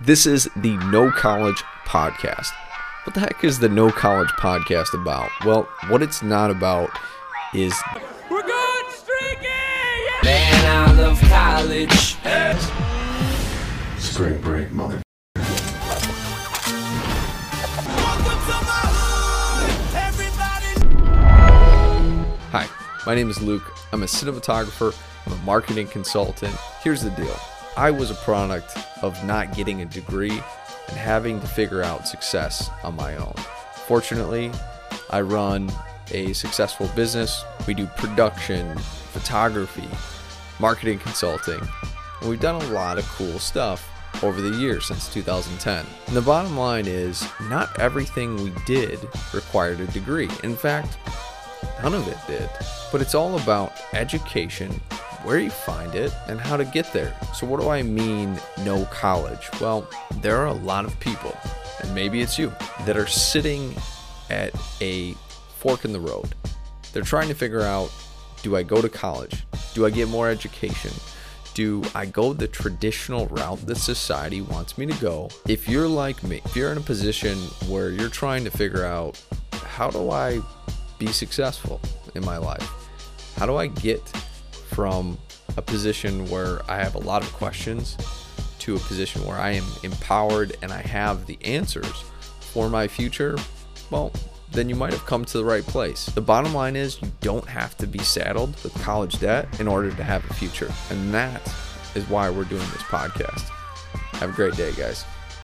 This is the No College Podcast. What the heck is the No College Podcast about? Well, what it's not about is We're going streaking! Man out of college. Spring break, mother. Hi, my name is Luke. I'm a cinematographer, I'm a marketing consultant. Here's the deal I was a product of not getting a degree and having to figure out success on my own. Fortunately, I run a successful business. We do production, photography, marketing consulting, and we've done a lot of cool stuff over the years since 2010. And the bottom line is, not everything we did required a degree. In fact, None of it did. But it's all about education, where you find it, and how to get there. So, what do I mean, no college? Well, there are a lot of people, and maybe it's you, that are sitting at a fork in the road. They're trying to figure out do I go to college? Do I get more education? Do I go the traditional route that society wants me to go? If you're like me, if you're in a position where you're trying to figure out how do I be successful in my life? How do I get from a position where I have a lot of questions to a position where I am empowered and I have the answers for my future? Well, then you might have come to the right place. The bottom line is you don't have to be saddled with college debt in order to have a future. And that is why we're doing this podcast. Have a great day, guys.